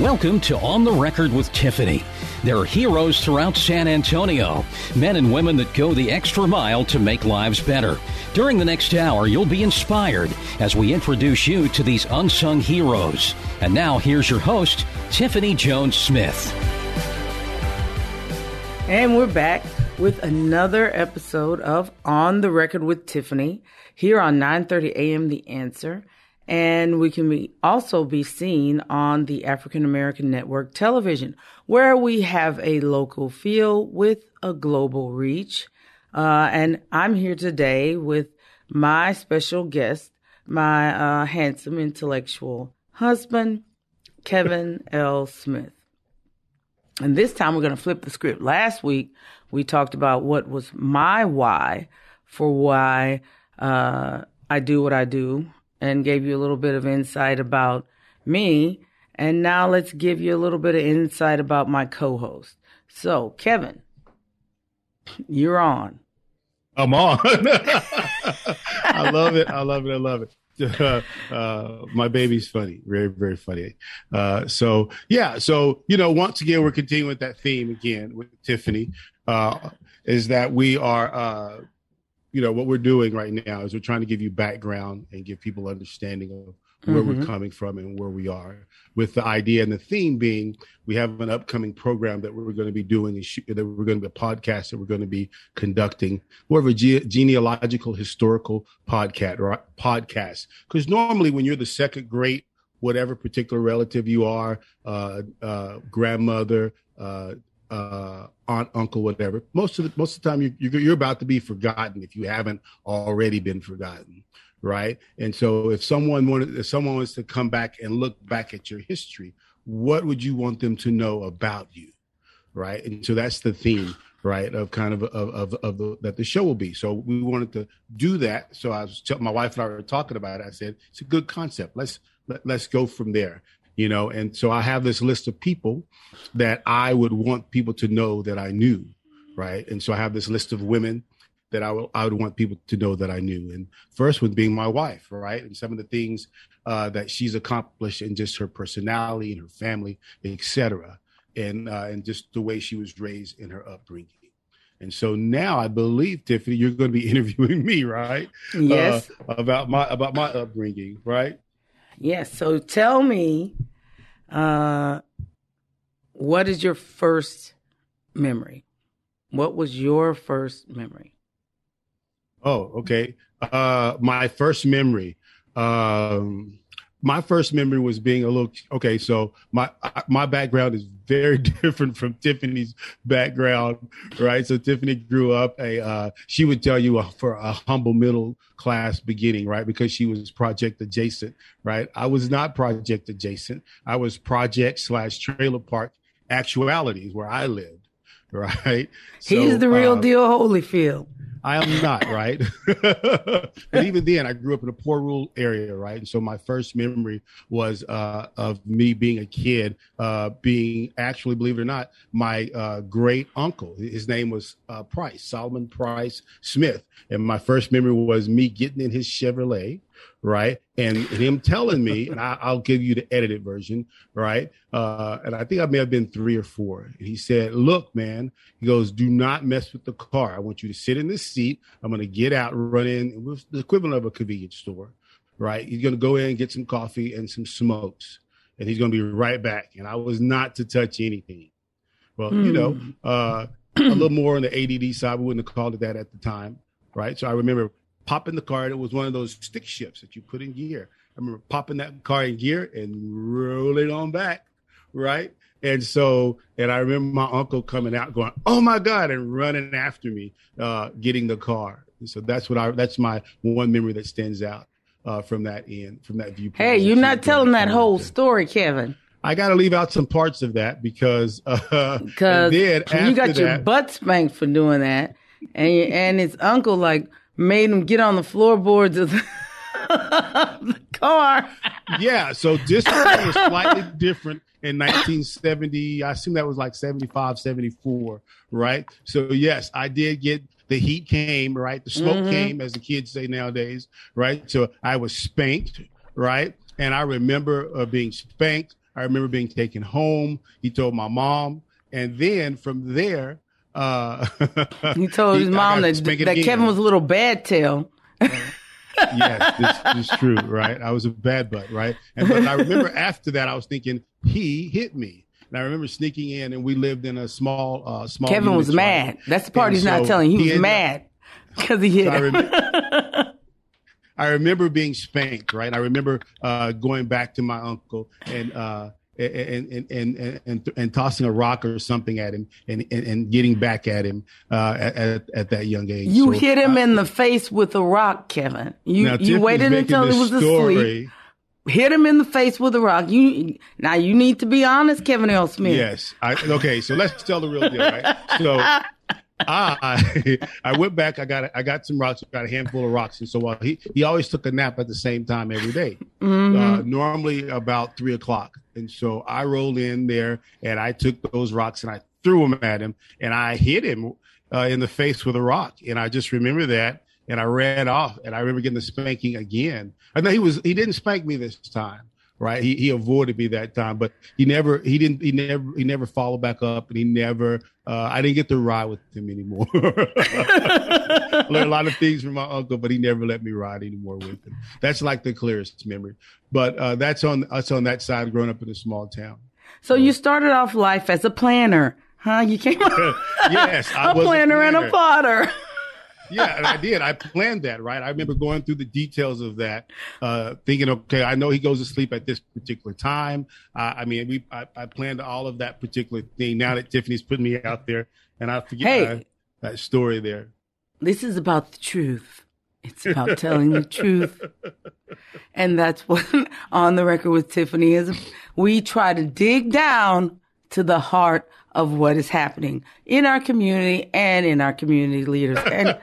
Welcome to On the Record with Tiffany. There are heroes throughout San Antonio, men and women that go the extra mile to make lives better. During the next hour, you'll be inspired as we introduce you to these unsung heroes. And now, here's your host, Tiffany Jones Smith. And we're back with another episode of On the Record with Tiffany here on 9:30 a.m. The Answer and we can be also be seen on the African American Network television, where we have a local feel with a global reach. Uh, and I'm here today with my special guest, my uh, handsome intellectual husband, Kevin L. Smith. And this time we're going to flip the script. Last week we talked about what was my why for why uh, I do what I do and gave you a little bit of insight about me. And now let's give you a little bit of insight about my co host. So, Kevin, you're on. I'm on. I love it. I love it. I love it. Uh, uh, my baby's funny, very, very funny. Uh, so yeah, so you know, once again, we're continuing with that theme again with Tiffany. Uh, is that we are uh, you know what we're doing right now is we're trying to give you background and give people understanding of where mm-hmm. we're coming from and where we are with the idea and the theme being we have an upcoming program that we're going to be doing that we're going to be a podcast that we're going to be conducting more of a ge- genealogical historical podcast right? podcast because normally when you're the second great whatever particular relative you are uh, uh, grandmother uh, uh, aunt, uncle, whatever. Most of the most of the time, you, you're, you're about to be forgotten if you haven't already been forgotten, right? And so, if someone wanted, if someone wants to come back and look back at your history, what would you want them to know about you, right? And so that's the theme, right, of kind of of of, of the, that the show will be. So we wanted to do that. So I was my wife and I were talking about it. I said it's a good concept. Let's let, let's go from there you know and so i have this list of people that i would want people to know that i knew right and so i have this list of women that I, will, I would want people to know that I knew. And first one being my wife, right? And some of the things uh, that she's accomplished in just her personality and her family, etc., and uh, and just the way she was raised in her upbringing. And so now I believe Tiffany, you're going to be interviewing me, right? Yes. Uh, about my about my upbringing, right? Yes. So tell me, uh, what is your first memory? What was your first memory? Oh, okay. Uh, my first memory. Um, my first memory was being a little okay. So my my background is very different from Tiffany's background, right? So Tiffany grew up a uh, she would tell you a, for a humble middle class beginning, right? Because she was project adjacent, right? I was not project adjacent. I was project slash trailer park actualities where I lived, right? He's so, the real uh, deal, Holyfield. I am not, right? but even then, I grew up in a poor rural area, right? And so my first memory was uh, of me being a kid, uh, being actually, believe it or not, my uh, great uncle. His name was uh, Price, Solomon Price Smith. And my first memory was me getting in his Chevrolet right? And, him telling me, and I, will give you the edited version, right? Uh, and I think I may have been three or four. And he said, "Look, man," he goes, "Do not mess with the car. I want you to sit in this seat. I'm going to get out, run in. It was the equivalent of a convenience store, right? He's going to go in and get some coffee and some smokes, and he's going to be right back." And I was not to touch anything. Well, mm. you know, hmm. uh, a little more on the ADD side. We wouldn't have called it that at the time, right? So I remember popping the car. It was one of those stick shifts that you put in gear. I remember popping that car in gear and rolling on back, right? And so, and I remember my uncle coming out going, "Oh my God!" and running after me, uh, getting the car. And so that's what I that's my one memory that stands out uh, from that end, from that viewpoint. Hey, you're not telling that whole story, Kevin. I got to leave out some parts of that because uh, because you got your butt spanked for doing that, and and his uncle like made him get on the floorboards of the, the car. yeah, so discipline was slightly different in 1970. I assume that was like 75, 74, right? So yes, I did get the heat came, right? The smoke mm-hmm. came, as the kids say nowadays, right? So I was spanked, right? And I remember uh, being spanked. I remember being taken home. He told my mom, and then from there, uh, he told his mom that, that Kevin was a little bad tail. yes, this, is true, right? I was a bad butt, right? And but I remember after that, I was thinking he hit me. And I remember sneaking in, and we lived in a small, uh, small. Kevin was mad. That's the part and he's so not telling. He, he was mad because he hit. So I, remember, I, remember, being spanked, right? I remember uh, going back to my uncle and. Uh, and, and and and and tossing a rock or something at him and and, and getting back at him uh, at at that young age. You so hit him I, in the face with a rock, Kevin. You you Tiffany's waited until he was story. asleep. Hit him in the face with a rock. You now you need to be honest, Kevin L. Smith. Yes. I, okay. So let's tell the real deal, right? So I I went back. I got I got some rocks. I got a handful of rocks, and so while he he always took a nap at the same time every day, mm-hmm. uh, normally about three o'clock. And so I rolled in there and I took those rocks and I threw them at him and I hit him uh, in the face with a rock. And I just remember that and I ran off and I remember getting the spanking again. I know he was he didn't spank me this time right? He he avoided me that time, but he never he didn't he never he never followed back up, and he never uh, I didn't get to ride with him anymore. Learned a lot of things from my uncle, but he never let me ride anymore with him. That's like the clearest memory. But uh, that's on us on that side, growing up in a small town. So, so you started off life as a planner, huh? You came yes, I a, planner a planner and a potter yeah, and I did. I planned that, right? I remember going through the details of that, uh, thinking, okay, I know he goes to sleep at this particular time. Uh, I mean, we I, I, planned all of that particular thing. Now that Tiffany's putting me out there, and I forget hey, that story there. This is about the truth. It's about telling the truth. And that's what on the record with Tiffany is. We try to dig down to the heart of what is happening in our community and in our community leaders. And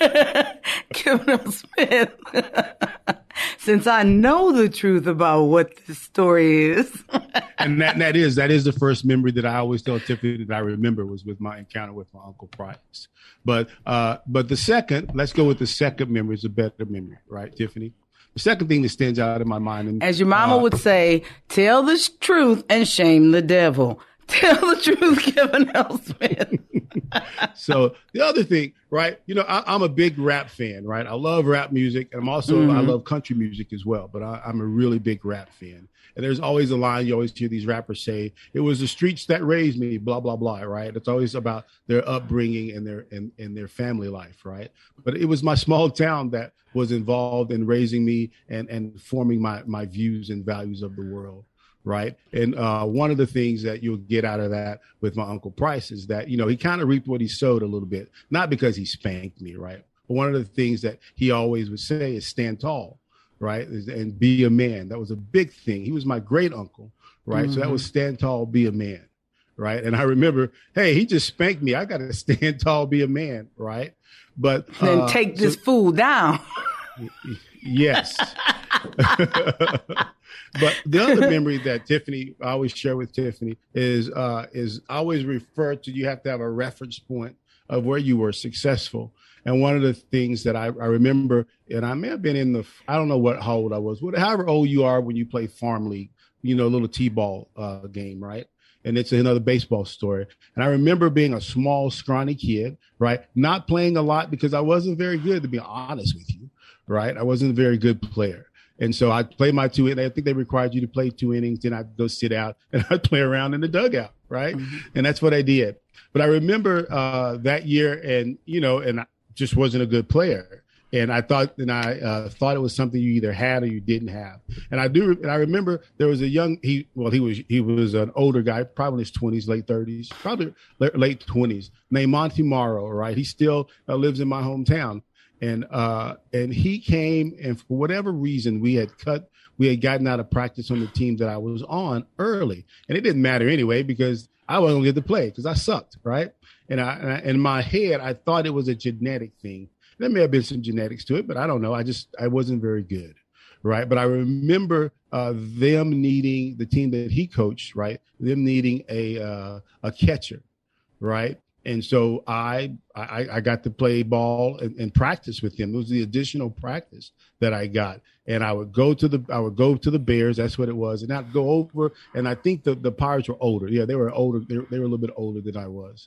Kevin Smith, since I know the truth about what this story is. and that, that is, that is the first memory that I always tell Tiffany that I remember was with my encounter with my Uncle Price. But, uh, but the second, let's go with the second memory is a better memory, right, Tiffany? The second thing that stands out in my mind, and, as your mama uh, would say, tell the truth and shame the devil. Tell the truth, Kevin. Smith. so the other thing, right? You know, I, am a big rap fan, right? I love rap music, and I'm also mm-hmm. I love country music as well. But I, I'm a really big rap fan. And there's always a line you always hear these rappers say, "It was the streets that raised me," blah blah blah, right? It's always about their upbringing and their and, and their family life, right? But it was my small town that was involved in raising me and and forming my my views and values of the world right? And uh, one of the things that you'll get out of that with my uncle Price is that you know he kind of reaped what he sowed a little bit, not because he spanked me, right? But one of the things that he always would say is stand tall, right? And be a man. That was a big thing. He was my great uncle, right? Mm-hmm. So that was mm-hmm. stand tall, be a man, right? And I remember, hey, he just spanked me. I got to stand tall, be a man, right? But then uh, take this so, fool down. yes. but the other memory that Tiffany I always share with Tiffany is uh, is always refer to you have to have a reference point of where you were successful. And one of the things that I, I remember, and I may have been in the I don't know what how old I was, however old you are when you play farm league, you know, a little t-ball uh, game, right? and it's another baseball story. And I remember being a small, scrawny kid, right? Not playing a lot because I wasn't very good, to be honest with you, right? I wasn't a very good player. And so I play my two. I think they required you to play two innings. Then I'd go sit out and I'd play around in the dugout, right? Mm-hmm. And that's what I did. But I remember uh, that year, and you know, and I just wasn't a good player. And I thought, and I uh, thought it was something you either had or you didn't have. And I do, and I remember there was a young, he, well, he was, he was an older guy, probably in his twenties, late thirties, probably late twenties, named Monty Morrow. Right, he still uh, lives in my hometown and uh, and he came, and for whatever reason, we had cut, we had gotten out of practice on the team that I was on early, and it didn't matter anyway because I wasn't to get to play because I sucked, right? And I, and I, in my head, I thought it was a genetic thing. There may have been some genetics to it, but I don't know. I just I wasn't very good, right? But I remember uh, them needing the team that he coached, right? Them needing a uh, a catcher, right? And so I, I, I got to play ball and, and, practice with him. It was the additional practice that I got. And I would go to the, I would go to the Bears. That's what it was. And I'd go over. And I think the, the Pirates were older. Yeah, they were older. They, they were a little bit older than I was.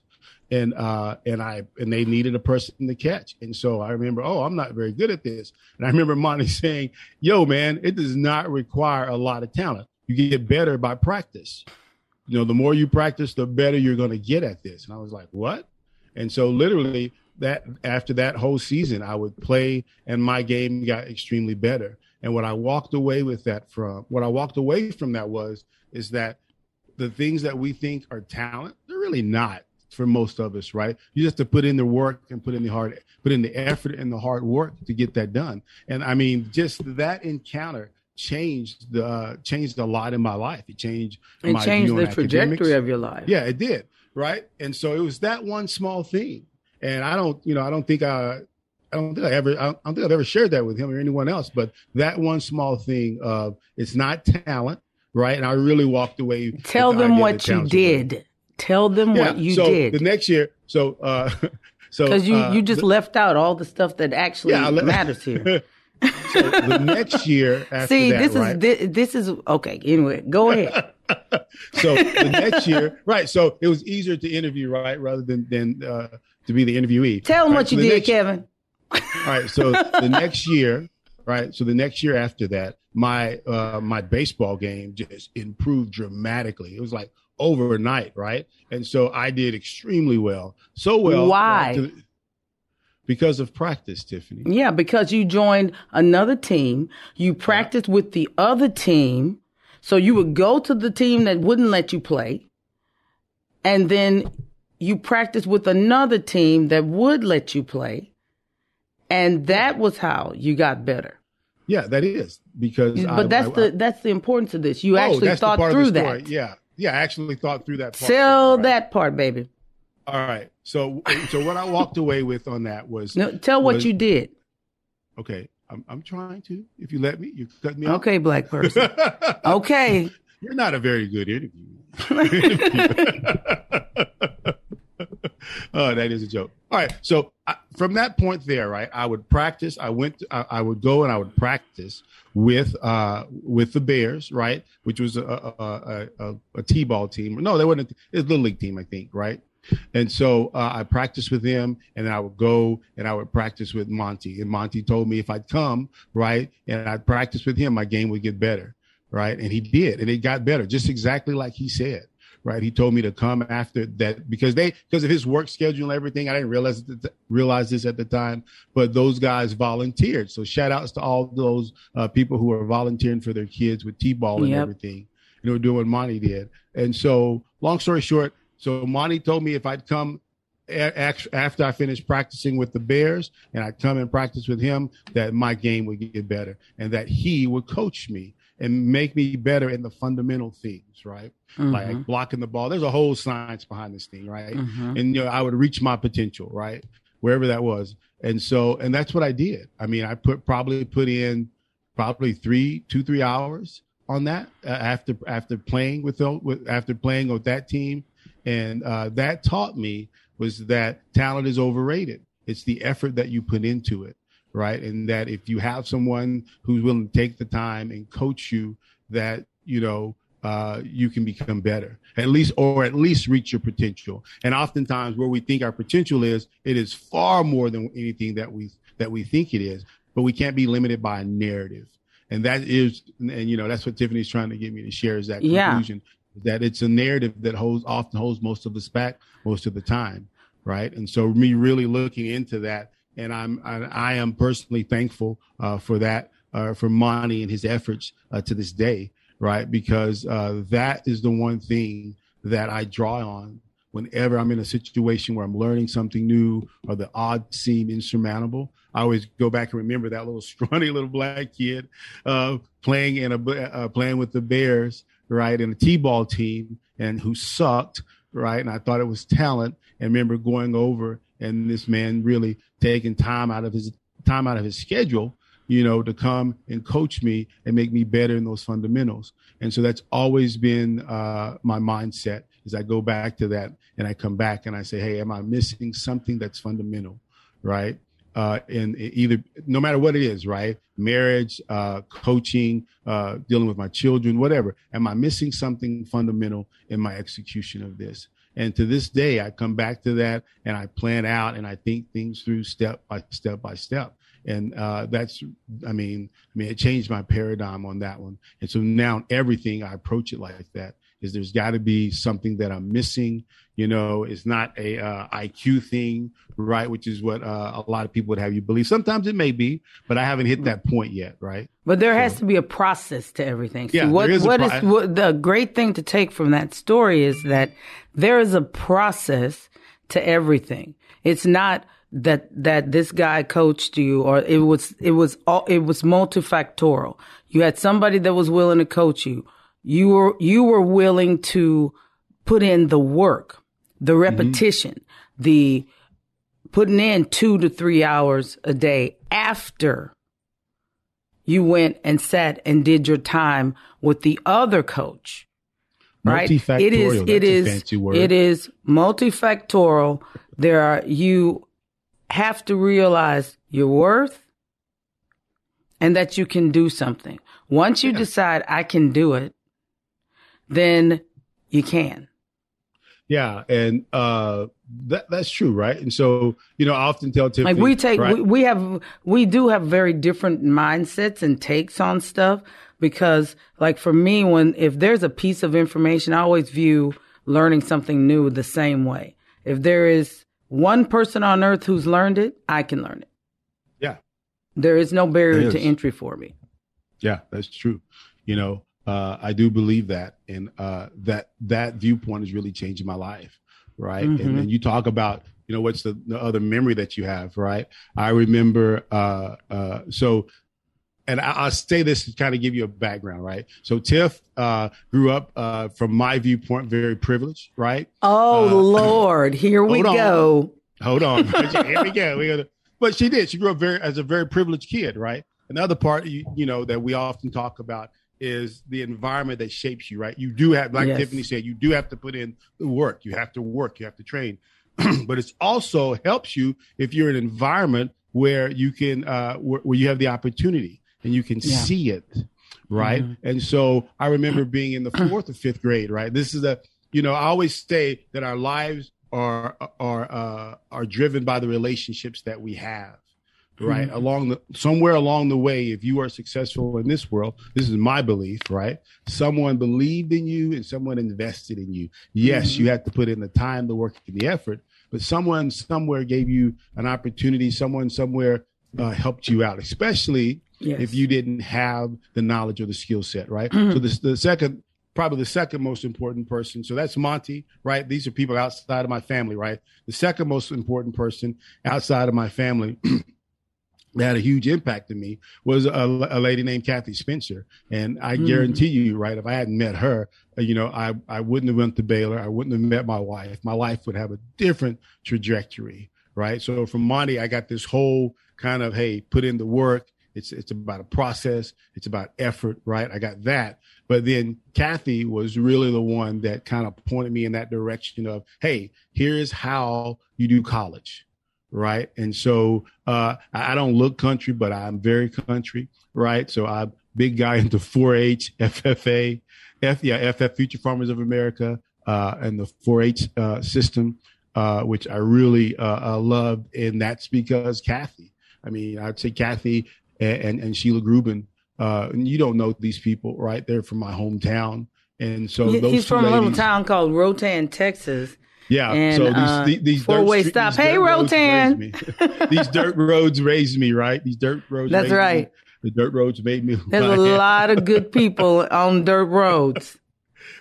And, uh, and I, and they needed a person to catch. And so I remember, oh, I'm not very good at this. And I remember Monty saying, yo, man, it does not require a lot of talent. You get better by practice you know, the more you practice, the better you're going to get at this. And I was like, what? And so literally that after that whole season, I would play and my game got extremely better. And what I walked away with that from, what I walked away from that was, is that the things that we think are talent, they're really not for most of us, right? You just have to put in the work and put in the hard, put in the effort and the hard work to get that done. And I mean, just that encounter changed the uh, changed a lot in my life. It changed it my changed the trajectory of your life. Yeah, it did. Right, and so it was that one small thing, and I don't, you know, I don't think I. I don't think I ever. I don't think I've ever shared that with him or anyone else. But that one small thing of it's not talent, right? And I really walked away. Tell them what you did. Tell them yeah, what you so did. The next year, so uh, so because you uh, you just the, left out all the stuff that actually yeah, matters here. So the next year after See, that, this right? is this, this is okay. Anyway, go ahead. so the next year, right? So it was easier to interview, right, rather than than uh, to be the interviewee. Tell them right? what you did, next, Kevin. All right. So the next year, right? So the next year after that, my uh, my baseball game just improved dramatically. It was like overnight, right? And so I did extremely well. So well. Why? Right, because of practice, Tiffany. Yeah, because you joined another team. You practiced yeah. with the other team. So you would go to the team that wouldn't let you play. And then you practiced with another team that would let you play. And that was how you got better. Yeah, that is because. But I, that's I, the I, that's the importance of this. You oh, actually thought through that. Yeah, yeah, I actually thought through that. Part Sell right. that part, baby. All right. So so what I walked away with on that was no, tell what was, you did. Okay. I'm I'm trying to. If you let me, you cut me off. Okay, off. black person. okay. You're not a very good interview. oh, that is a joke. All right. So I, from that point there, right, I would practice. I went. To, I, I, would go and I would practice with uh with the Bears, right, which was a a, a, a t-ball team. No, they wasn't. It was a little league team, I think, right. And so uh, I practiced with him, and I would go and I would practice with Monty. And Monty told me if I'd come, right, and I'd practice with him, my game would get better, right? And he did, and it got better, just exactly like he said, right? He told me to come after that because they because of his work schedule and everything. I didn't realize realize this at the time, but those guys volunteered. So shout outs to all those uh, people who are volunteering for their kids with t-ball and yep. everything. You know, doing what Monty did. And so, long story short, so Monty told me if I'd come after I finished practicing with the Bears and I'd come and practice with him, that my game would get better and that he would coach me and make me better in the fundamental things, right? Mm-hmm. Like blocking the ball. There's a whole science behind this thing, right? Mm-hmm. And you know, I would reach my potential, right? Wherever that was. And so, and that's what I did. I mean, I put probably put in probably three, two, three hours on that uh, after after playing with, with after playing with that team and uh, that taught me was that talent is overrated. It's the effort that you put into it, right? And that if you have someone who's willing to take the time and coach you, that you know uh, you can become better, at least, or at least reach your potential. And oftentimes, where we think our potential is, it is far more than anything that we that we think it is. But we can't be limited by a narrative, and that is, and you know, that's what Tiffany's trying to get me to share is that conclusion. That it's a narrative that holds often holds most of us back most of the time, right? And so me really looking into that, and I'm I, I am personally thankful uh, for that uh, for Monty and his efforts uh, to this day, right? Because uh, that is the one thing that I draw on whenever I'm in a situation where I'm learning something new or the odds seem insurmountable, I always go back and remember that little scrawny little black kid uh, playing in a uh, playing with the Bears, right, in a t-ball team, and who sucked, right, and I thought it was talent, and remember going over and this man really taking time out of his time out of his schedule you know, to come and coach me and make me better in those fundamentals. And so that's always been uh, my mindset is I go back to that and I come back and I say, hey, am I missing something that's fundamental, right? Uh, in either, no matter what it is, right? Marriage, uh, coaching, uh, dealing with my children, whatever. Am I missing something fundamental in my execution of this? And to this day, I come back to that and I plan out and I think things through step by step by step and uh, that's i mean i mean it changed my paradigm on that one and so now everything i approach it like that is there's got to be something that i'm missing you know? It's not a uh, iq thing right? Which is what uh, a lot of people would have you believe. Sometimes it may be but i haven't hit that point yet right? But there so, has to be a process to everything. See, yeah, what, is what pro- is what the great thing to take from that story is that there is a process to everything. It's not that that this guy coached you or it was it was all it was multifactorial. You had somebody that was willing to coach you you were you were willing to put in the work the mm-hmm. repetition mm-hmm. the putting in 2 to 3 hours a day after you went and sat and did your time with the other coach right it is it is it is multifactorial there are you have to realize your worth and that you can do something. Once you yeah. decide I can do it, then you can. Yeah, and uh, that that's true, right? And so you know, I often tell Tiffany, like we take right? we, we have we do have very different mindsets and takes on stuff because, like for me, when if there's a piece of information, I always view learning something new the same way. If there is one person on earth who's learned it, I can learn it. Yeah. There is no barrier to entry for me. Yeah, that's true. You know, uh, I do believe that, and uh, that that viewpoint is really changing my life, right? Mm-hmm. And then you talk about, you know, what's the, the, other memory that you have, right? I remember, uh, uh so and I, will say this to kind of give you a background, right? So Tiff uh, grew up, uh, from my viewpoint, very privileged, right? Oh uh, Lord, here we go. Hold on, here we go. We but she did. She grew up very as a very privileged kid, right? Another part, you, you know, that we often talk about is the environment that shapes you, right? You do have, like yes. Tiffany said, you do have to put in the work. You have to work. You have to train. but it's also helps you if you're in an environment where you can, uh, where, where you have the opportunity and you can yeah. see it, right? Mm-hmm. And so I remember being in the fourth or fifth grade, right? This is a, you know, I always say that our lives are are uh, are driven by the relationships that we have, right? Mm-hmm. Along the somewhere along the way, if you are successful in this world, this is my belief, right? Someone believed in you and someone invested in you. Yes, mm-hmm. you have to put in the time, the work, and the effort, but someone somewhere gave you an opportunity. Someone somewhere uh, helped you out, especially yes. if you didn't have the knowledge or the skill set, right? Mm-hmm. So the, the second, probably the second most important person. So that's Monty, right? These are people outside of my family, right? The second most important person outside of my family that had a huge impact on me was a, a lady named Kathy Spencer. And I mm. guarantee you, right, if I hadn't met her, uh, you know, I, I wouldn't have went to Baylor. I wouldn't have met my wife. My life would have a different trajectory, right? So from Monty, I got this whole kind of, hey, put in the work, it's it's about a process. It's about effort, right? I got that. But then Kathy was really the one that kind of pointed me in that direction of, hey, here's how you do college, right? And so uh, I, don't look country, but I'm very country, right? So I'm big guy into 4-H, FFA, F yeah, FF Future Farmers of America, uh, and the 4-H uh, system, uh, which I really uh, uh, loved, and that's because Kathy. I mean, I'd say Kathy and, and, and Sheila Grubin. Uh, and you don't know these people, right? They're from my hometown. And so he's from ladies, a little town called Rotan, Texas. Yeah. And, so these, uh, these, these four way stop. Hey, Rotan. these dirt roads raised me, right? These dirt roads. That's right. Me. The dirt roads made me. There's a lot of good people on dirt roads.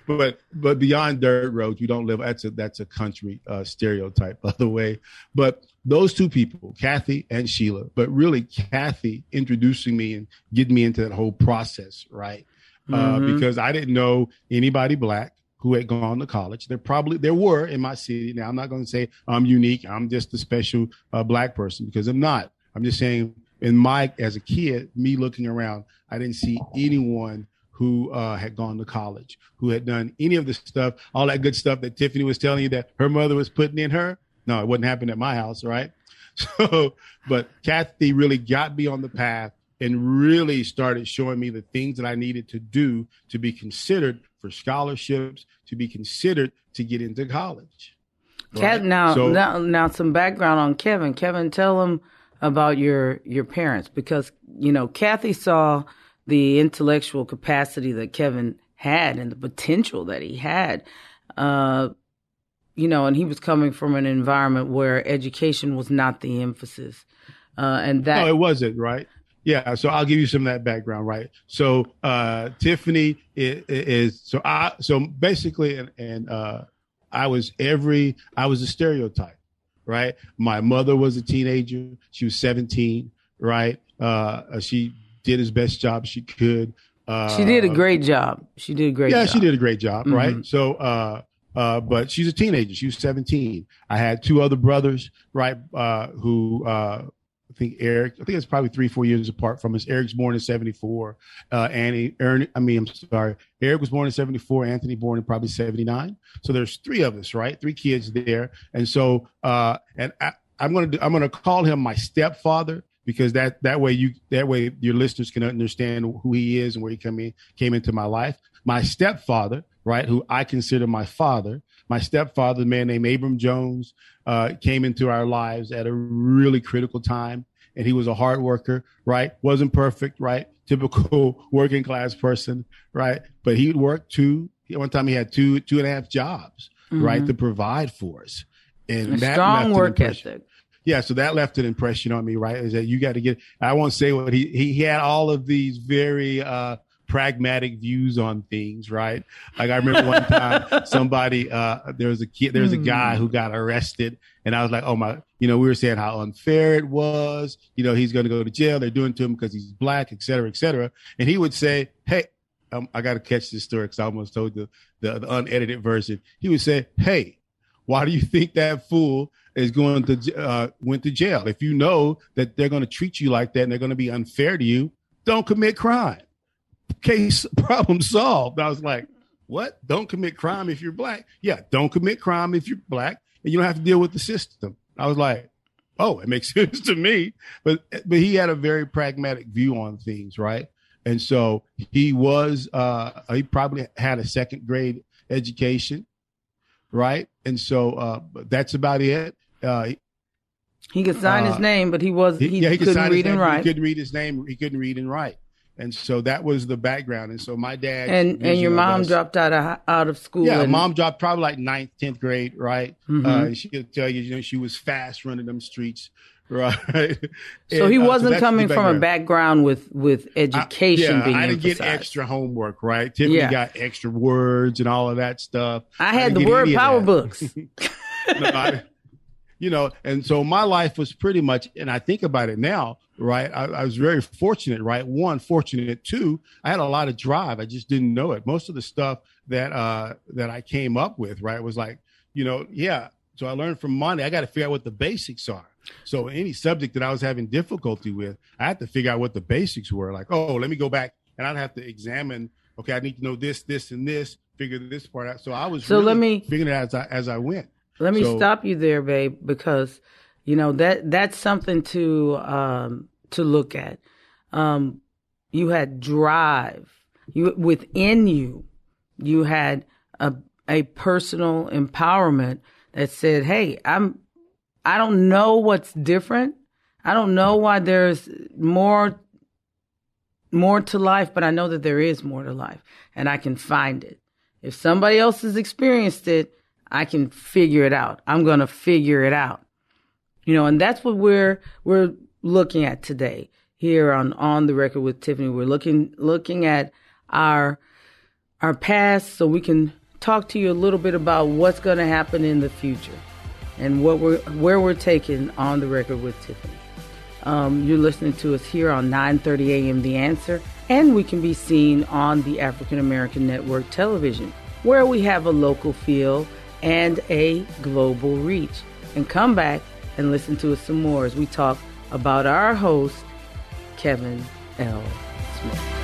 but but beyond dirt roads, you don't live. That's a that's a country uh, stereotype, by the way. But those two people, Kathy and Sheila, but really Kathy introducing me and getting me into that whole process, right? Uh, mm-hmm. Uh, because I didn't know anybody black who had gone to college. There probably there were in my city. Now I'm not going to say I'm unique. I'm just a special uh, black person because I'm not. I'm just saying in my as a kid, me looking around, I didn't see anyone who uh, had gone to college, who had done any of the stuff, all that good stuff that Tiffany was telling you that her mother was putting in her. No, it wouldn't happen at my house, right? So, but Kathy really got me on the path and really started showing me the things that I needed to do to be considered for scholarships, to be considered to get into college. Right? now, so, now, now, some background on Kevin. Kevin, tell him about your your parents because you know Kathy saw the intellectual capacity that Kevin had and the potential that he had. Uh, you know, and he was coming from an environment where education was not the emphasis. Uh, and that no, it wasn't right. Yeah, so I'll give you some of that background, right? So uh, Tiffany is, is, so I so basically, and, and uh, I was every I was a stereotype right? My mother was a teenager. She was 17, right? Uh, she did as best job she could. Uh, she did a great job. She did a great yeah, job. she did a great job, mm-hmm. right? So, uh, uh, but she's a teenager. She was 17. I had two other brothers, right, uh, who uh, think Eric, I think it's probably three, four years apart from us. Eric's born in 74. Uh, Annie, Aaron, I mean, I'm sorry. Eric was born in 74. Anthony born in probably 79. So there's three of us, right? Three kids there. And so, uh, and I, I'm going to, I'm going to call him my stepfather because that, that way you, that way your listeners can understand who he is and where he came in, came into my life. My stepfather, right? Who I consider my father. My stepfather, a man named Abram Jones, uh, came into our lives at a really critical time. And he was a hard worker, right? Wasn't perfect, right? Typical working class person, right? But he would work two, one time he had two, two and a half jobs, mm-hmm. right? To provide for us. And a that strong work ethic. Yeah, so that left an impression on me, right? Is that you got to get, I won't say what he, he, he had all of these very, uh, pragmatic views on things, right? Like I remember one time somebody, uh, there was a kid, there was a guy who got arrested and I was like, oh my, you know, we were saying how unfair it was. You know, he's going to go to jail. They're doing to him because he's black, et cetera, et cetera. And he would say, Hey, um, I got to catch this story because I almost told the, the, the unedited version. He would say, Hey, why do you think that fool is going to uh, went to jail? If you know that they're going to treat you like that and they're going to be unfair to you, don't commit crime case problem solved. I was like, what? Don't commit crime if you're black. Yeah, don't commit crime if you're black, and you don't have to deal with the system. I was like, oh, it makes sense to me. But but he had a very pragmatic view on things, right? And so he was uh he probably had a second grade education, right? And so uh that's about it. Uh he could sign uh, his name, but he was he, yeah, he couldn't read and write. He couldn't read his name. He couldn't read and write and so that was the background. And so my dad and and your mom us, dropped out of out of school. Yeah, and, mom dropped probably like ninth, tenth grade, right? Mm-hmm. Uh, she'll tell you, you know, she was fast running them streets, right? So he wasn't uh, so coming from a background with with education. I, yeah, being I didn't emphasized. get extra homework, right? Tiffany yeah. got extra words and all of that stuff. I had I the word power books. no, I, you know, and so my life was pretty much, and I think about it now, right? I, I, was very fortunate, right? One, fortunate. Two, I had a lot of drive. I just didn't know it. Most of the stuff that uh that I came up with, right, was like, you know, yeah. So I learned from Monty. I got to figure out what the basics are. So any subject that I was having difficulty with, I had to figure out what the basics were. Like, oh, let me go back and I'd have to examine. Okay, I need to know this, this, and this. Figure this part out. So I was so really let me figuring it out as I as I went. Let me so, stop you there, babe, because you know that that's something to um, to look at. Um, you had drive. You within you, you had a a personal empowerment that said, "Hey, I'm I don't know what's different. I don't know why there's more more to life, but I know that there is more to life and I can find it. If somebody else has experienced it, I can figure it out. I'm going to figure it out. You know, and that's what we're we're looking at today here on on the record with Tiffany. We're looking looking at our our past so we can talk to you a little bit about what's going to happen in the future and what we're where we're taking on the record with Tiffany. Um, you're listening to us here on 9:30 a.m. The Answer, and we can be seen on the African American Network Television, where we have a local feel and a global reach. And come back and listen to us some more as we talk about our host, Kevin L. Smith.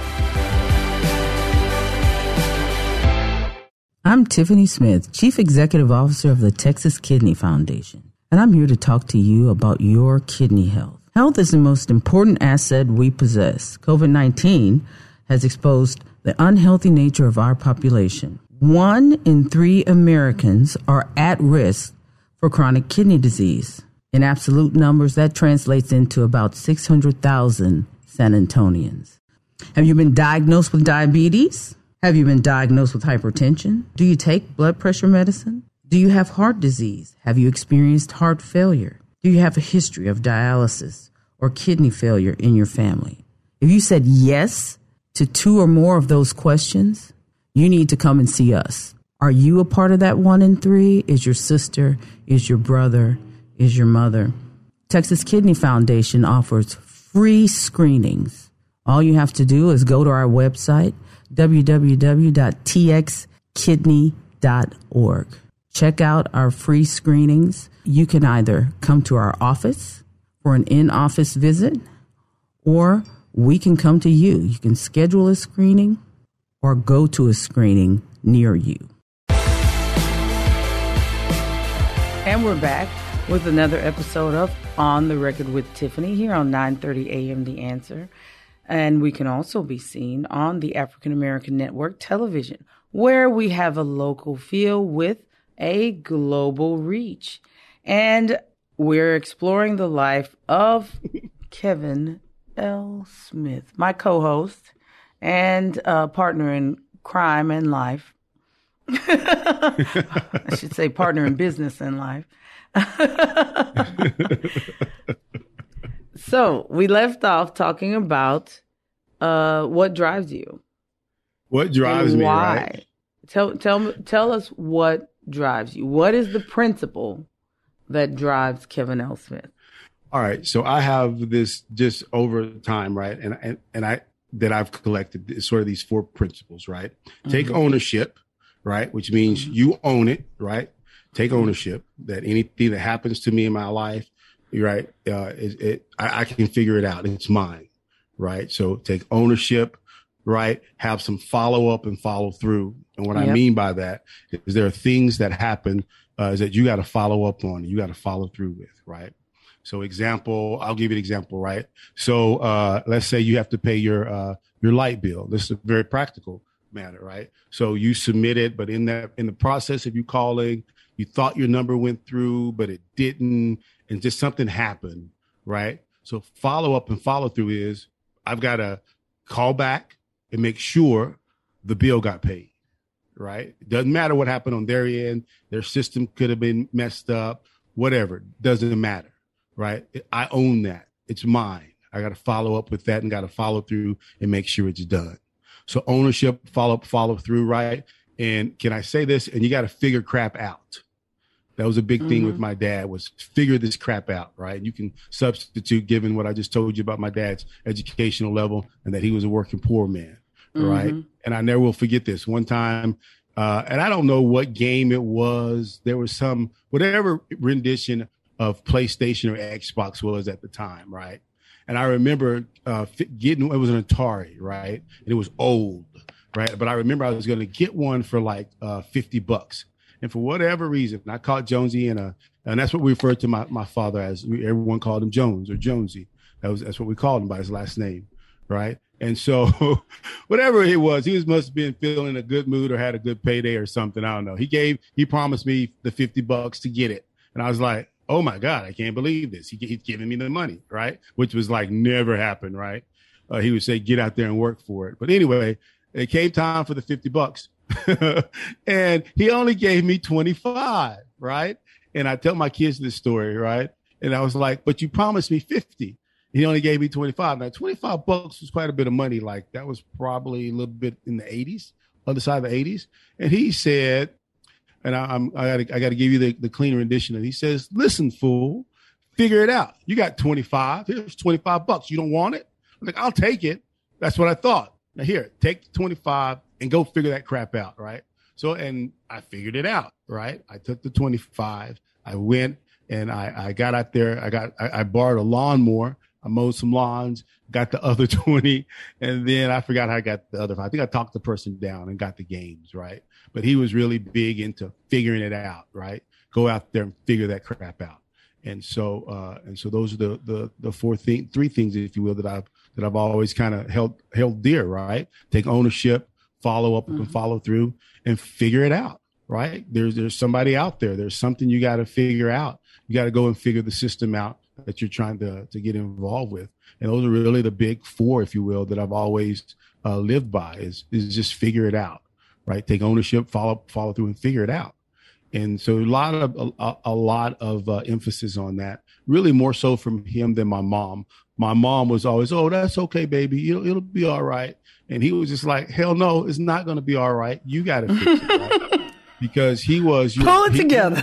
I'm Tiffany Smith, Chief Executive Officer of the Texas Kidney Foundation, and I'm here to talk to you about your kidney health. Health is the most important asset we possess. COVID 19 has exposed the unhealthy nature of our population. One in three Americans are at risk for chronic kidney disease. In absolute numbers, that translates into about 600,000 San Antonians. Have you been diagnosed with diabetes? Have you been diagnosed with hypertension? Do you take blood pressure medicine? Do you have heart disease? Have you experienced heart failure? Do you have a history of dialysis or kidney failure in your family? If you said yes to two or more of those questions, you need to come and see us. Are you a part of that one in three? Is your sister? Is your brother? is your mother. Texas Kidney Foundation offers free screenings. All you have to do is go to our website, www.txkidney.org. Check out our free screenings. You can either come to our office for an in office visit, or we can come to you. You can schedule a screening or go to a screening near you. And we're back with another episode of On the Record with Tiffany here on 9:30 a.m. The Answer. And we can also be seen on the African American Network television, where we have a local feel with a global reach. And we're exploring the life of Kevin L. Smith, my co host and uh, partner in crime and life. I should say partner in business and life. so we left off talking about uh, what drives you. What drives me? Why? Right? Tell tell tell us what drives you. What is the principle that drives Kevin L. Smith? All right, so I have this just over time, right, and and and I that I've collected is sort of these four principles, right? Mm-hmm. Take ownership, right, which means mm-hmm. you own it, right? take ownership that anything that happens to me in my life, right, uh, it, it I, I, can figure it out. It's mine, right? So take ownership, right? Have some follow up and follow through. And what yep. I mean by that is there are things that happen uh, is that you got to follow up on, you got to follow through with, right? So example, I'll give you an example, right? So uh, let's say you have to pay your uh, your light bill. This is a very practical matter, right? So you submit it, but in that in the process of you calling you thought your number went through, but it didn't, and just something happened, right? So follow up and follow through is I've got to call back and make sure the bill got paid, right? It doesn't matter what happened on their end, their system could have been messed up, whatever, doesn't matter, right? I own that. It's mine. I got to follow up with that and got to follow through and make sure it's done. So ownership, follow up, follow through, right? And can I say this? And you got to figure crap out. That was a big mm-hmm. thing with mm-hmm. my dad was figure this crap out, right? And you can substitute given what I just told you about my dad's educational level and that he was a working poor man, mm-hmm. right? And I never will forget this. One time, uh, and I don't know what game it was. There was some whatever rendition of PlayStation or Xbox was at the time, right? And I remember uh, getting it was an Atari, right? And it was old, right? But I remember I was going to get one for like uh, fifty bucks and for whatever reason, I caught Jonesy in a, and that's what we referred to my, my father as. Everyone called him Jones or Jonesy. That was that's what we called him by his last name, right? And so, whatever it was, he was must have been feeling a good mood or had a good payday or something. I don't know. He gave, he promised me the fifty bucks to get it, and I was like, "Oh my god, I can't believe this! He, he's giving me the money, right?" Which was like never happened, right? Uh, he would say, "Get out there and work for it." But anyway, it came time for the fifty bucks, and he only gave me 25, right? And I tell my kids this story, right? And I was like, but you promised me 50. He only gave me 25. Now, 25 bucks was quite a bit of money. Like that was probably a little bit in the 80s other side of the 80s. And he said, and I, am I got I got to give you the, the clean rendition it. He says, listen, fool, figure it out. You got 25. Here's 25 bucks. You don't want it? I'm like, I'll take it. That's what I thought. Now here, take 25 and go figure that crap out. Right. So, and I figured it out. Right. I took the 25. I went and I, I got out there. I got, I, I borrowed a lawnmower. I mowed some lawns, got the other 20, and then I forgot how I got the other five. I think I talked the person down and got the games, right? But he was really big into figuring it out, right? Go out there and figure that crap out. And so, uh, and so those are the, the, the four thing, three things, if you will, that I've, that I've always kind of held, held dear, right? Take ownership, follow up mm-hmm. and follow through and figure it out, right? There's, there's somebody out there. There's something you got to figure out. You got to go and figure the system out that you're trying to, to get involved with. And those are really the big four, if you will, that I've always uh, lived by is, is just figure it out, right? Take ownership, follow, follow through and figure it out. And so a lot of, a, a lot of uh, emphasis on that, really more so from him than my mom. My mom was always, Oh, that's okay, baby. It'll, it'll be all right. And he was just like, hell no, it's not going to be all right. You got to fix it. Right? because he was, pull it he, together.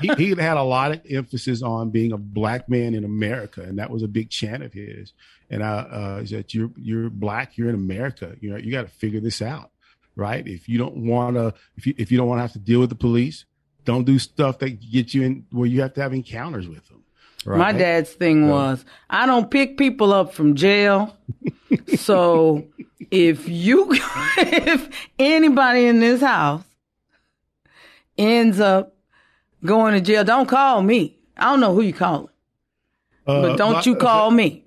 He, he had a lot of emphasis on being a black man in America, and that was a big chant of his. And uh, uh, that you're you're black, you're in America. You know, you got to figure this out, right? If you don't want to, if you if you don't want to have to deal with the police, don't do stuff that get you in where you have to have encounters with them. Right? My dad's thing so, was, I don't pick people up from jail. so if you, if anybody in this house ends up going to jail, don't call me. I don't know who you calling, uh, but don't my, you call me.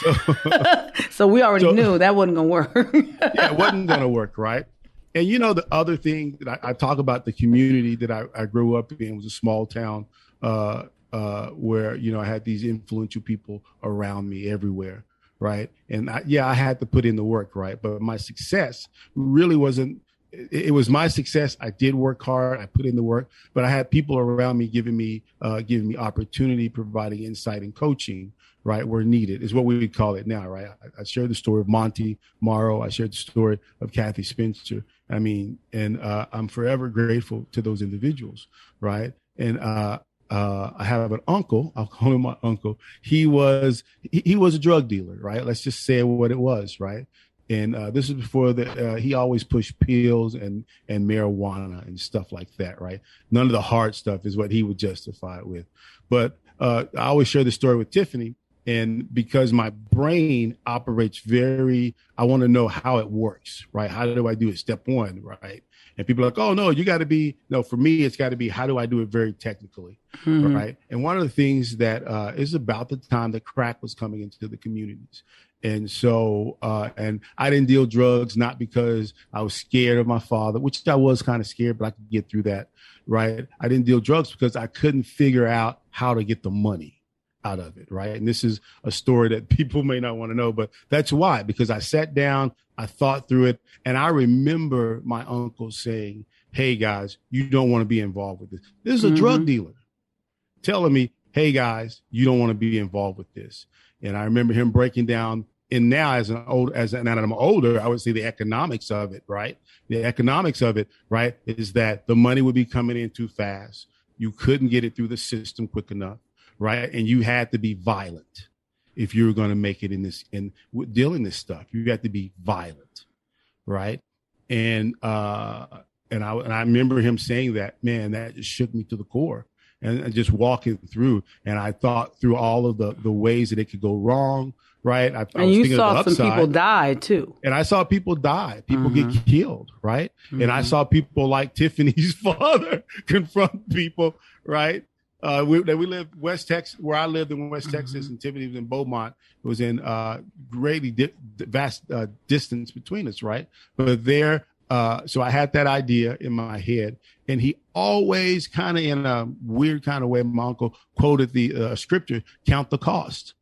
so, so, we already so, knew that wasn't gonna work. yeah, it wasn't gonna work, right? And you know the other thing that I, I talk about the community that I, I, grew up in was a small town uh, uh, where you know I had these influential people around me everywhere, right? And I, yeah, I had to put in the work, right? But my success really wasn't it, was my success. I did work hard. I put in the work, but I had people around me giving me, uh, giving me opportunity, providing insight and coaching, right, where needed is what we would call it now, right? I, I shared the story of Monty Morrow. I shared the story of Kathy Spencer. I mean, and, uh, I'm forever grateful to those individuals, right? And, uh, uh, I have an uncle. I'll call him my uncle. He was he, he, was a drug dealer, right? Let's just say what it was, right? And uh, this is before the uh, he always pushed pills and and marijuana and stuff like that right? None of the hard stuff is what he would justify it with. But uh, i always share the story with tiffany and because my brain operates very i want to know how it works right? How do i do it? Step one right? And people are like oh no you got to be no for me it's got to be how do i do it very technically? Mm-hmm. right? And one of the things that uh, is about the time that crack was coming into the communities and so, uh, and I didn't deal drugs, not because I was scared of my father, which I was kind of scared, but I could get through that. Right. I didn't deal drugs because I couldn't figure out how to get the money out of it. Right. And this is a story that people may not want to know, but that's why, because I sat down, I thought through it, and I remember my uncle saying, Hey guys, you don't want to be involved with this. This is a mm-hmm. drug dealer telling me, Hey guys, you don't want to be involved with this. And I remember him breaking down and now as an old as an, I'm older, I would say the economics of it, right? The economics of it, right, is that the money would be coming in too fast. You couldn't get it through the system quick enough, right? And you had to be violent if you were going to make it in this in dealing this stuff. You had to be violent, right? And uh, and I and I remember him saying that, man, that just shook me to the core. And, and just walking through, and I thought through all of the the ways that it could go wrong, right? I, and I you saw some people die too. And I saw people die, people mm-hmm. get killed, right? Mm-hmm. And I mm-hmm. saw people like Tiffany's father confront people, right? Uh, we, we live West Texas, where I lived in West mm-hmm. Texas, and Tiffany was in Beaumont. It was in uh, greatly di- vast uh, distance between us, right? But there, uh, so I had that idea in my head, and he always kind of in a weird kind of way, my uncle quoted the uh, scripture, "Count the cost,"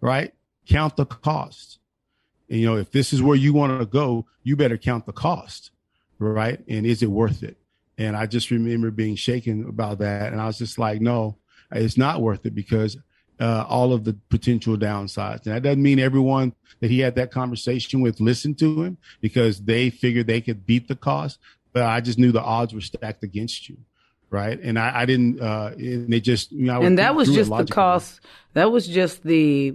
right? Count the cost. And, you know, if this is where you want to go, you better count the cost, right? And is it worth it? And I just remember being shaken about that. And I was just like, no, it's not worth it because uh, all of the potential downsides. And that doesn't mean everyone that he had that conversation with listened to him because they figured they could beat the cost. But I just knew the odds were stacked against you. Right. And I, I didn't, uh, and they just, you know, and that was just the cost. That was just the,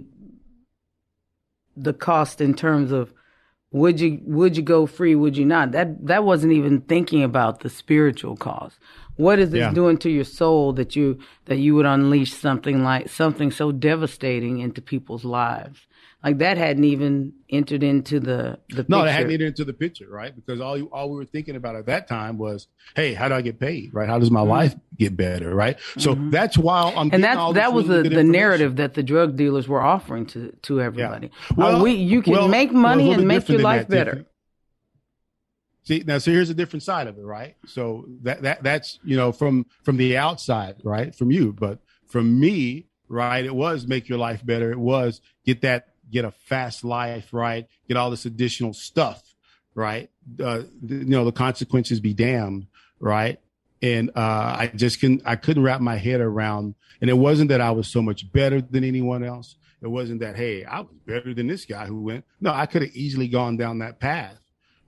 the cost in terms of would you, would you go free? Would you not? That, that wasn't even thinking about the spiritual cost. What is this yeah. doing to your soul that you that you would unleash something like something so devastating into people's lives? Like that hadn't even entered into the the no, picture. that hadn't entered into the picture, right? Because all you, all we were thinking about at that time was, hey, how do I get paid, right? How does my mm-hmm. life get better, right? So mm-hmm. that's why I'm and that that was the, the narrative that the drug dealers were offering to to everybody. Yeah. Well, uh, we you can well, make money well, and make your life better. Tiffany. See now, so here's a different side of it, right? So that that that's you know from from the outside, right? From you, but from me, right? It was make your life better. It was get that get a fast life, right? Get all this additional stuff, right? Uh, you know the consequences be damned, right? And uh, I just can I couldn't wrap my head around. And it wasn't that I was so much better than anyone else. It wasn't that hey I was better than this guy who went. No, I could have easily gone down that path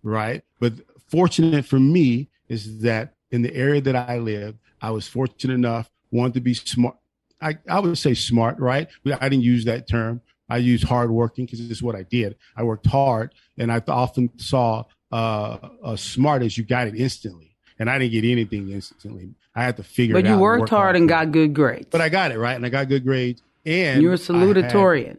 right? But fortunate for me is that in the area that I live, I was fortunate enough, wanted to be smart. I, I would say smart, right? But I didn't use that term. I used hardworking because this is what I did. I worked hard and I often saw uh, uh, smart as you got it instantly. And I didn't get anything instantly. I had to figure but it out. But you worked hard, hard and got good grades. But I got it, right? And I got good grades. And you were salutatorian. Had,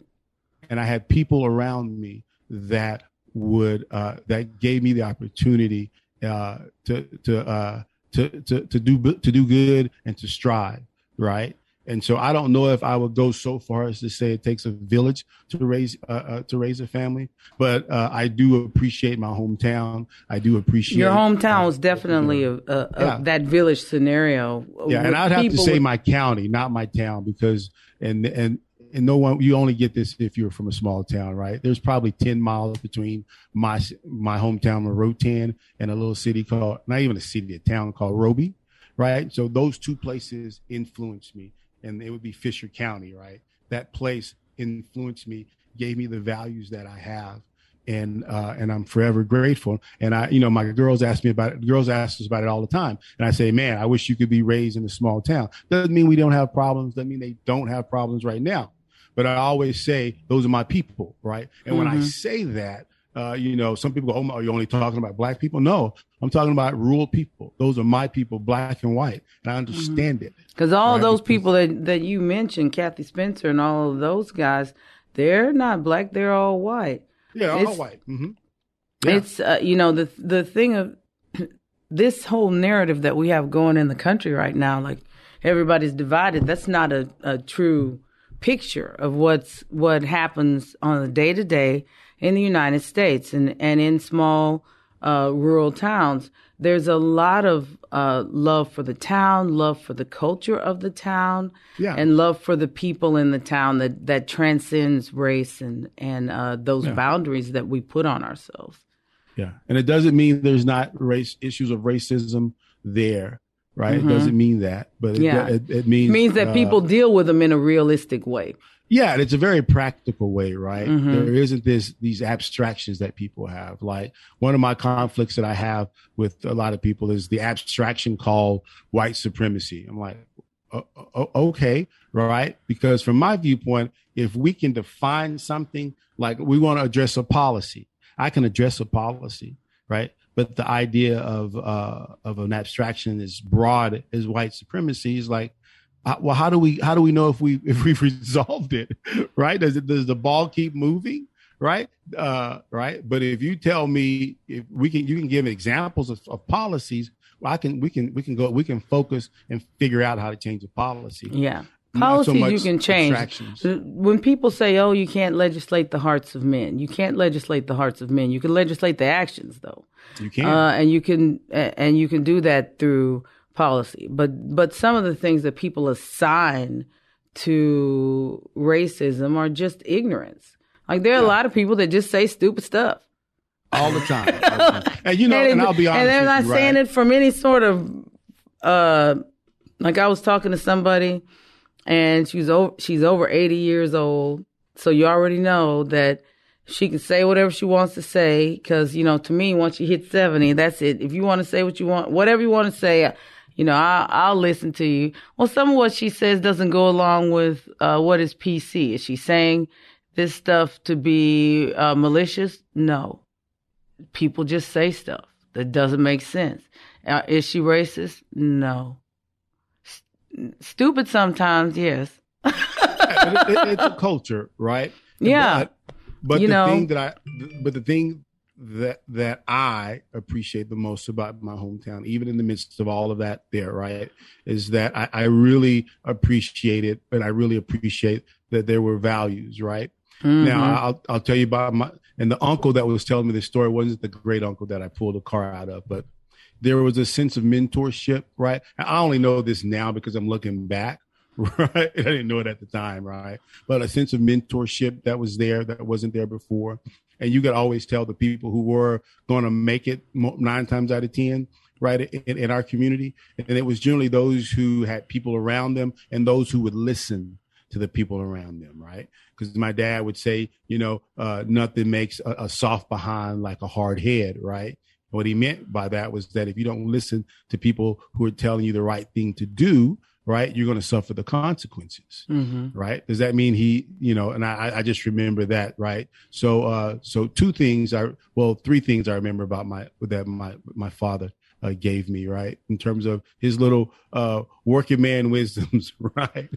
and I had people around me that would uh, that gave me the opportunity uh, to to, uh, to to to do to do good and to strive, right? And so I don't know if I would go so far as to say it takes a village to raise uh, uh, to raise a family, but uh, I do appreciate my hometown. I do appreciate your hometown was definitely a, a, a yeah. that village scenario. Yeah, and I'd have to say my county, not my town, because and and and no one you only get this if you're from a small town, right? There's probably 10 miles between my my hometown of Rotan and a little city called not even a city, a town called Roby, right? So those two places influenced me, and it would be Fisher County, right? That place influenced me, gave me the values that I have, and uh, and I'm forever grateful. And I, you know, my girls ask me about it. Girls ask us about it all the time, and I say, man, I wish you could be raised in a small town. Doesn't mean we don't have problems. Doesn't mean they don't have problems right now. But I always say those are my people, right? And mm-hmm. when I mm-hmm. say that, uh, you know, some people go, "Oh, are you only talking about black people?" No, I'm talking about rural people. Those are my people, black and white, and I mm-hmm. understand mm-hmm. it. Because all right? those people that that you mentioned, Kathy Spencer and all of those guys, they're not black; they're all white. Yeah, it's, all white. Mm-hmm. Yeah. It's uh, you know the the thing of this whole narrative that we have going in the country right now, like everybody's divided. That's not a, a true picture of what's what happens on a day to day in the United States and and in small uh, rural towns. There's a lot of uh, love for the town, love for the culture of the town, yeah. and love for the people in the town that, that transcends race and and uh, those yeah. boundaries that we put on ourselves. Yeah, and it doesn't mean there's not race issues of racism there right? Mm-hmm. It doesn't mean that, but yeah. it, it, it means it means that uh, people deal with them in a realistic way. Yeah, it's a very practical way, right? Mm-hmm. There isn't this these abstractions that people have. Like one of my conflicts that I have with a lot of people is the abstraction called white supremacy. I'm like, okay, right? Because from my viewpoint, if we can define something like we want to address a policy, I can address a policy, right? But the idea of uh, of an abstraction as broad as white supremacy is like uh, well how do we how do we know if we if we've resolved it right? Does it does the ball keep moving right? Uh, right? But if you tell me if we can you can give examples of, of policies I can we can we can go we can focus and figure out how to change the policy. Yeah policies so you can change. When people say, "Oh, you can't legislate the hearts of men," you can't legislate the hearts of men. You can legislate the actions, though. You can, uh, and you can, and you can do that through policy. But but some of the things that people assign to racism are just ignorance. Like there are yeah. a lot of people that just say stupid stuff all the time. All the time. and you know, and, and, I'll be honest, and they're not you, saying right? it from any sort of. uh Like I was talking to somebody and she's over she's over 80 years old. So you already know that she can say whatever she wants to say because you know to me once you hit 70 that's it. If you want to say what you want whatever you want to say you know I'll, I'll listen to you. Well some of what she says doesn't go along with uh, what is pc is she saying this stuff to be uh, malicious? No. People just say stuff that doesn't make sense. Uh, is she racist? No stupid sometimes yes it, it, it's a culture right yeah but, but You the know- thing that I, but the thing that that I appreciate the most about my hometown, even in the midst of all of that, there, right, is that I, I really appreciate it, and I really appreciate that there were values, right. Mhm. Now I'll I'll tell you about my and the uncle that was telling me the story wasn't the great uncle that I pulled the car out of, but there was a sense of mentorship, right? I only know this now because I'm looking back, right? I didn't know it at the time, right? But a sense of mentorship that was there that wasn't there before, and you could always tell the people who were going to make it nine times out of ten. Right in, in our community, and it was generally those who had people around them and those who would listen to the people around them, right? Because my dad would say, you know, uh, nothing makes a, a soft behind like a hard head, right? What he meant by that was that if you don't listen to people who are telling you the right thing to do, right, you're going to suffer the consequences, Mhm. right? Does that mean he, you know? And I, I just remember that, right? So, uh, so two things I, well, three things I remember about my that my my father uh, gave me, right, in terms of his little uh, working man wisdoms, right,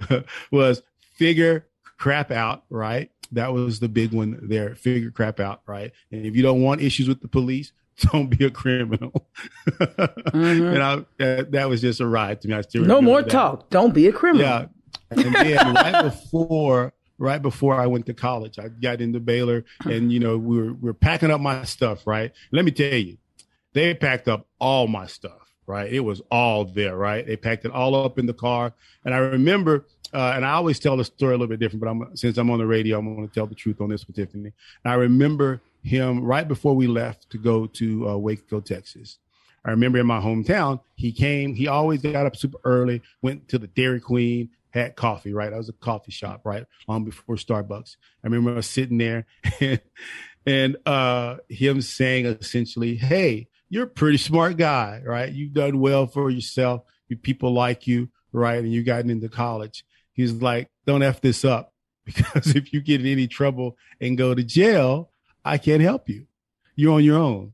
was figure crap out, right. That was the big one there. Figure crap out, right? And if you don't want issues with the police, don't be a criminal. Mm-hmm. And I, that, that was just a ride to me. I still no more that. talk don't be a criminal Yeah. And then right before right before I went to college, I got into Baylor and you know, we were we were packing up my stuff, right? Let me tell you, they packed up all my stuff, right? It was all there, right? They packed it all up in the car. And I remember uh, and I always tell the story a little bit different, but I'm since I'm on the radio, I'm going to tell the truth on this with Tiffany. And I remember him right before we left to go to uh, Wakefield, Texas. I remember in my hometown, he came, he always got up super early, went to the Dairy Queen, had coffee, right? That was a coffee shop, right? Long before Starbucks. I remember us sitting there and, and uh, him saying essentially, Hey, you're a pretty smart guy, right? You've done well for yourself. You people like you, right? And you gotten into college. He's like, don't F this up because if you get in any trouble and go to jail, I can't help you. You're on your own,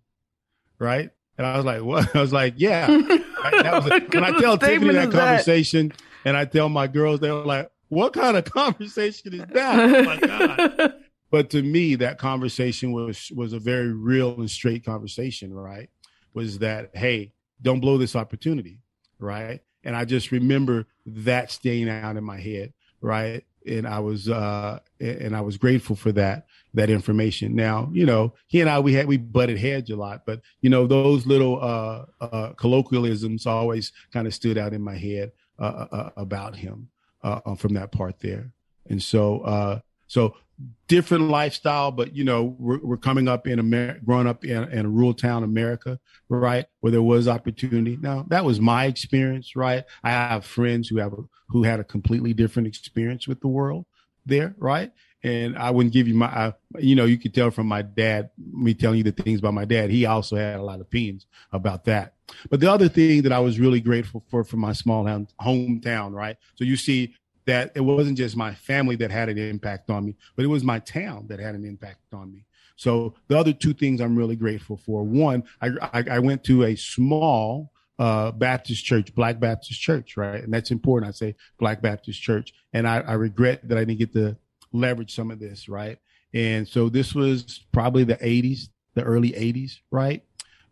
right? And I was like, what? I was like, yeah. Was a, when I tell Tiffany that is that? conversation and I tell my girls, they're like, what kind of conversation is that? Oh my God. But to me, that conversation was was a very real and straight conversation, right? Was that, hey, don't blow this opportunity, right? And I just remember that staying out in my head, right? And I was uh and I was grateful for that that information. Now, you know, he and I we had we butted heads a lot, but you know, those little uh uh colloquialisms always kind of stood out in my head uh, uh about him uh from that part there. And so uh so different lifestyle, but you know, we're, we're coming up in America, growing up in, in a rural town, America, right, where there was opportunity. Now, that was my experience, right? I have friends who have a, who had a completely different experience with the world there, right? And I wouldn't give you my, I, you know, you could tell from my dad, me telling you the things about my dad. He also had a lot of opinions about that. But the other thing that I was really grateful for from my small town, hometown, right? So you see that it wasn't just my family that had an impact on me, but it was my town that had an impact on me. So the other two things I'm really grateful for. One, I, I, I went to a small uh, Baptist church, Black Baptist church, right? And that's important. I say Black Baptist church. And I, I regret that I didn't get to leverage some of this, right? And so this was probably the 80s, the early 80s, right?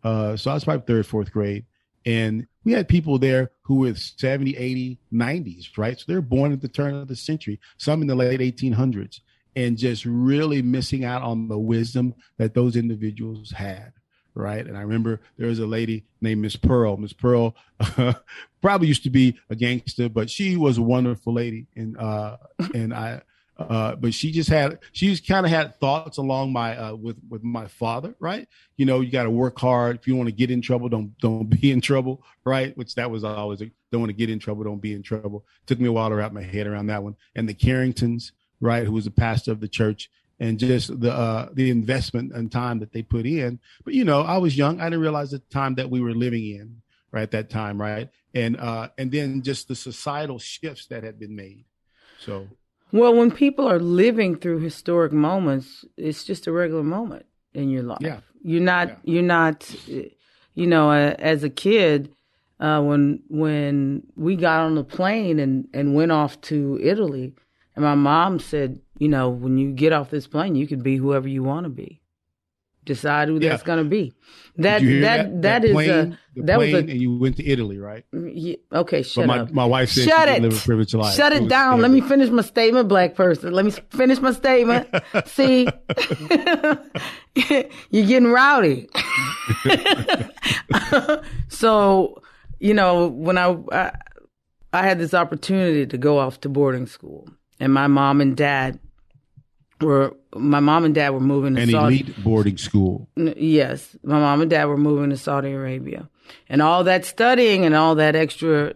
Uh, so I was probably third, fourth grade. And we had people there who were 70, 80, 90s, right? So they're born at the turn of the century, some in the late 1800s, and just really missing out on the wisdom that those individuals had, right? And I remember there was a lady named Miss Pearl. Miss Pearl probably used to be a gangster, but she was a wonderful lady. And, uh, and I, Uh, but she just had she just kind of had thoughts along my uh, with with my father, right? You know, you got to work hard. If you want to get in trouble, don't don't be in trouble, right? Which that was always don't want to get in trouble, don't be in trouble. Took me a while to wrap my head around that one. And the Carringtons, right, who was the pastor of the church, and just the uh, the investment and time that they put in. But you know, I was young. I didn't realize the time that we were living in, right, at that time, right, and uh, and then just the societal shifts that had been made. So well, when people are living through historic moments, it's just a regular moment in your life. Yeah. You're not. Yeah. You're not. You know, uh, as a kid, uh, when when we got on the plane and and went off to Italy, and my mom said, you know, when you get off this plane, you can be whoever you want to be decide who Yeah. that's going to be. That you that that is plane, a that plane, was and you went to Italy, right? yeah, okay. Shut my, up. my wife said Shut it. live a privileged life. Shut it was down. Let me finish my statement, black person. Let me finish my statement. See, you're getting rowdy. so, you know, when I, I I had this opportunity to go off to boarding school, and my mom and dad were my mom and dad were moving to An Saudi. elite boarding school. Yes, my mom and dad were moving to Saudi Arabia, and all that studying and all that extra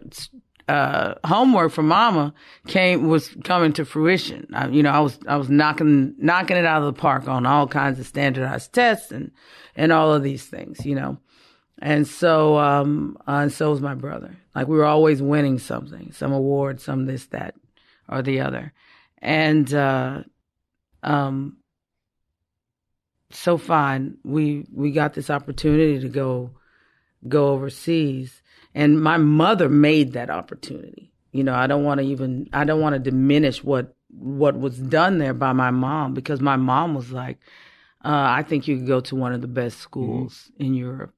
uh, homework for Mama came was coming to fruition. I, you know, I was I was knocking knocking it out of the park on all kinds of standardized tests and and all of these things. You know, and so um, uh, and so was my brother. Like we were always winning something, some award, some this that or the other, and. uh um so fine. We we got this opportunity to go go overseas. And my mother made that opportunity. You know i don't want to even i don't want to diminish what what was done there by my mom because my mom was like uh, i think you could go to one of the best schools in europe.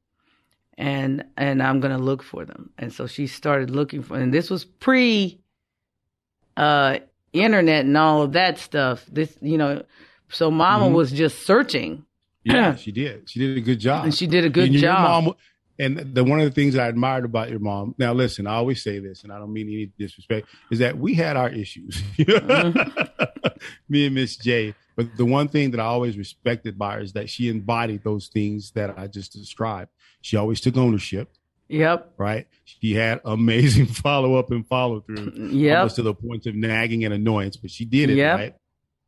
And and i'm going to look for them. And so she started looking for and this was pre uh internet and all of that stuff this you know so mama mm-hmm. was just searching Yeah, she did. She did a good job. And she did a good And your job. mom- and the one of the things I admired about your mom. Now, listen, I always say this, and I don't mean any disrespect, is that we had our issues. Mm-hmm. Me and Miss J. But the one thing that I always respected by her is that she embodied those things that I just described. She always took ownership. Yep Right. She had amazing follow up and follow through. Yep. Almost to the point of nagging and annoyance, but she did it Yep. right.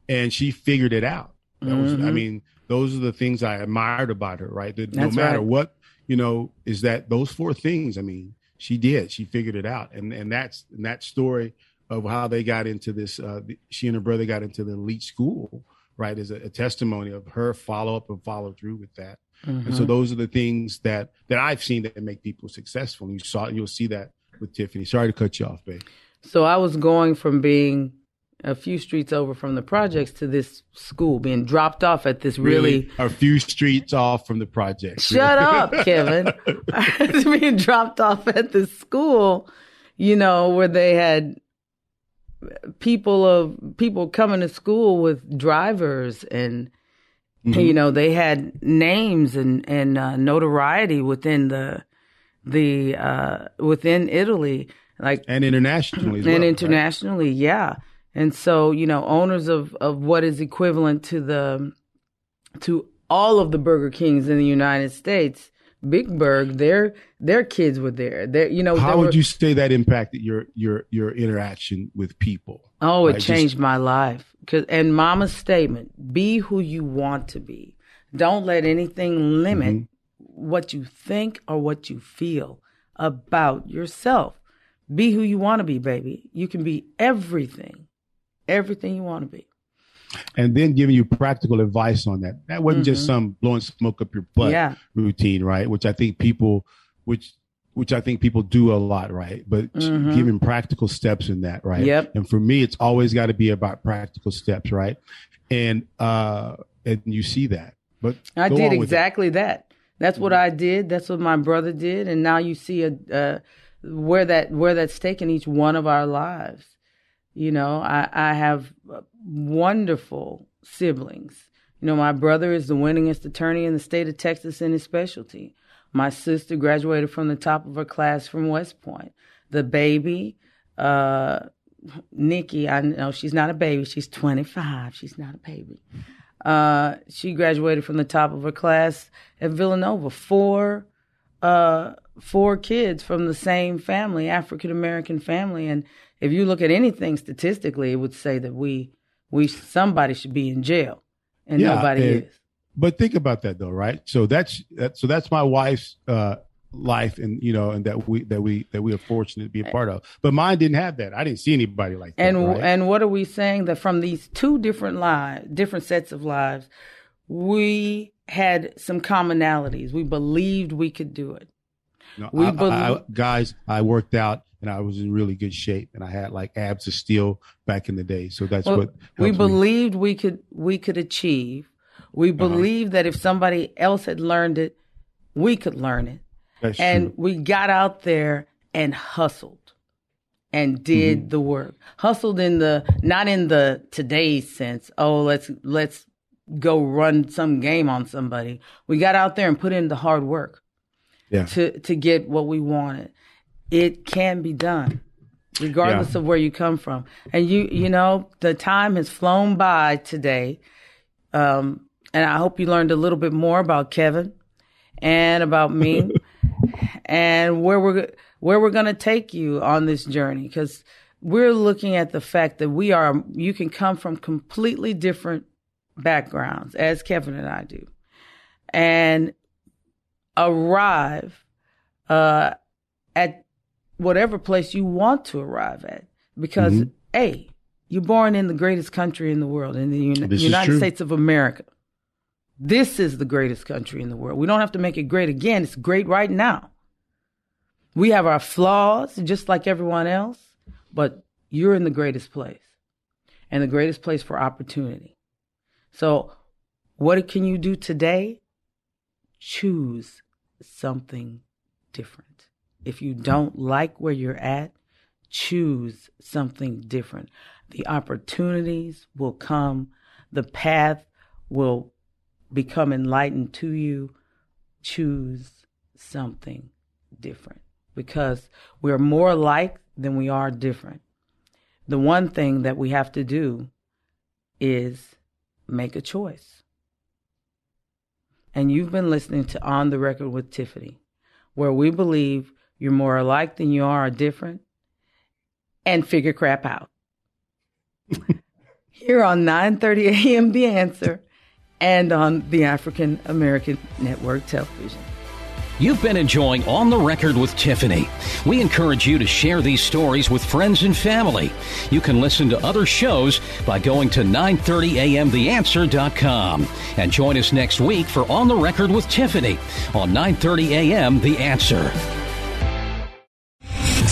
And she figured it out. That was, I Mhm. mean, those are the things I admired about her, right? That no matter right. what, you know, is that those four things. I mean, she did. She figured it out, and and that's and that story of how they got into this. Uh, the- she and her brother got into the elite school, right? Is a, a testimony of her follow up and follow through with that. And Mm-hmm. so those are the things that that I've seen that make people successful. And you saw, you'll see that with Tiffany. Sorry to cut you off, babe. So I was going from being a few streets over from the projects to this school, being dropped off at this really. a few streets off from the projects. Shut up, Kevin. I was being dropped off at this school, you know, where they had people of people coming to school with drivers and you know they had names and and uh, notoriety within the the uh within Italy like and internationally, as well, and right? internationally, yeah. And so, you know, owners of of what is equivalent to the to all of the Burger Kings in the United States, Big Burg, their their kids were there. There, you know, How would were- you say that impacted your your your interaction with people? Oh, it just- changed my life. 'Cause- and Mama's statement: "Be who you want to be. Don't let anything limit Mm-hmm. what you think or what you feel about yourself. Be who you want to be, baby. You can be everything, everything you want to be. And then giving you practical advice on that. That wasn't just some blowing smoke up your butt Mm-hmm. Yeah. routine, right? Which I think people, which which I think people do a lot, right? But giving practical steps in that, right? Mm-hmm. Yep. And for me, it's always got to be about practical steps, right? And uh and you see that. But I did with it. exactly that. That's what Mm-hmm. I did. That's what my brother did, and now you see a uh, where that where that's taken each one of our lives. You know, I I have wonderful siblings. You know, my brother is the winningest attorney in the state of Texas in his specialty. My sister graduated from the top of her class from West Point. The baby, uh, Nikki, I know she's not a baby. She's 25. She's not a baby. Uh, she graduated from the top of her class at Villanova. Four, uh, four kids from the same family, African American family. And if you look at anything statistically, it would say that we, we somebody should be in jail, and Yeah, nobody and- is. But think about that though, right? So that's that, so that's my wife's uh, life, and you know, and that we that we that we are fortunate to be a part of. But mine didn't have that. I didn't see anybody like that. And right? and what are we saying that from these two different lives, different sets of lives, we had some commonalities. We believed we could do it. No, we I- believe- I- guys, I worked out and I was in really good shape, and I had like abs of steel back in the day. So that's Well, what we helped me. believed we could we could achieve. We Uh-huh. believed that if somebody else had learned it, we could learn it. That's and true. we got out there and hustled and did Mm-hmm. the work hustled in the not in the today's sense oh let's let's go run some game on somebody we got out there and put in the hard work Yeah. to to get what we wanted it can be done regardless Yeah. of where you come from and you you know the time has flown by today um and i hope you learned a little bit more about kevin and about me and where we're where we're going to take you on this journey because we're looking at the fact that we are you can come from completely different backgrounds as Kevin and I do and arrive uh, at whatever place you want to arrive at because Mm-hmm. a you're born in the greatest country in the world in the Uni- United. States of America this is the greatest country in the world. We don't have to make it great again. It's great right now. We have our flaws just like everyone else, but you're in the greatest place and the greatest place for opportunity. So, what can you do today? Choose something different. If you don't like where you're at, choose something different. The opportunities will come, the path will become enlightened to you, choose something different because we're more alike than we are different. The one thing that we have to do is make a choice. And you've been listening to On the Record with Tiffany, where we believe you're more alike than you are different and figure crap out. Here on 9:30 a.m. The Answer and on the African American Network Television. You've been enjoying On the Record with Tiffany. We encourage you to share these stories with friends and family. You can listen to other shows by going to 930amtheanswer.com and join us next week for On the Record with Tiffany on 930 AM The Answer.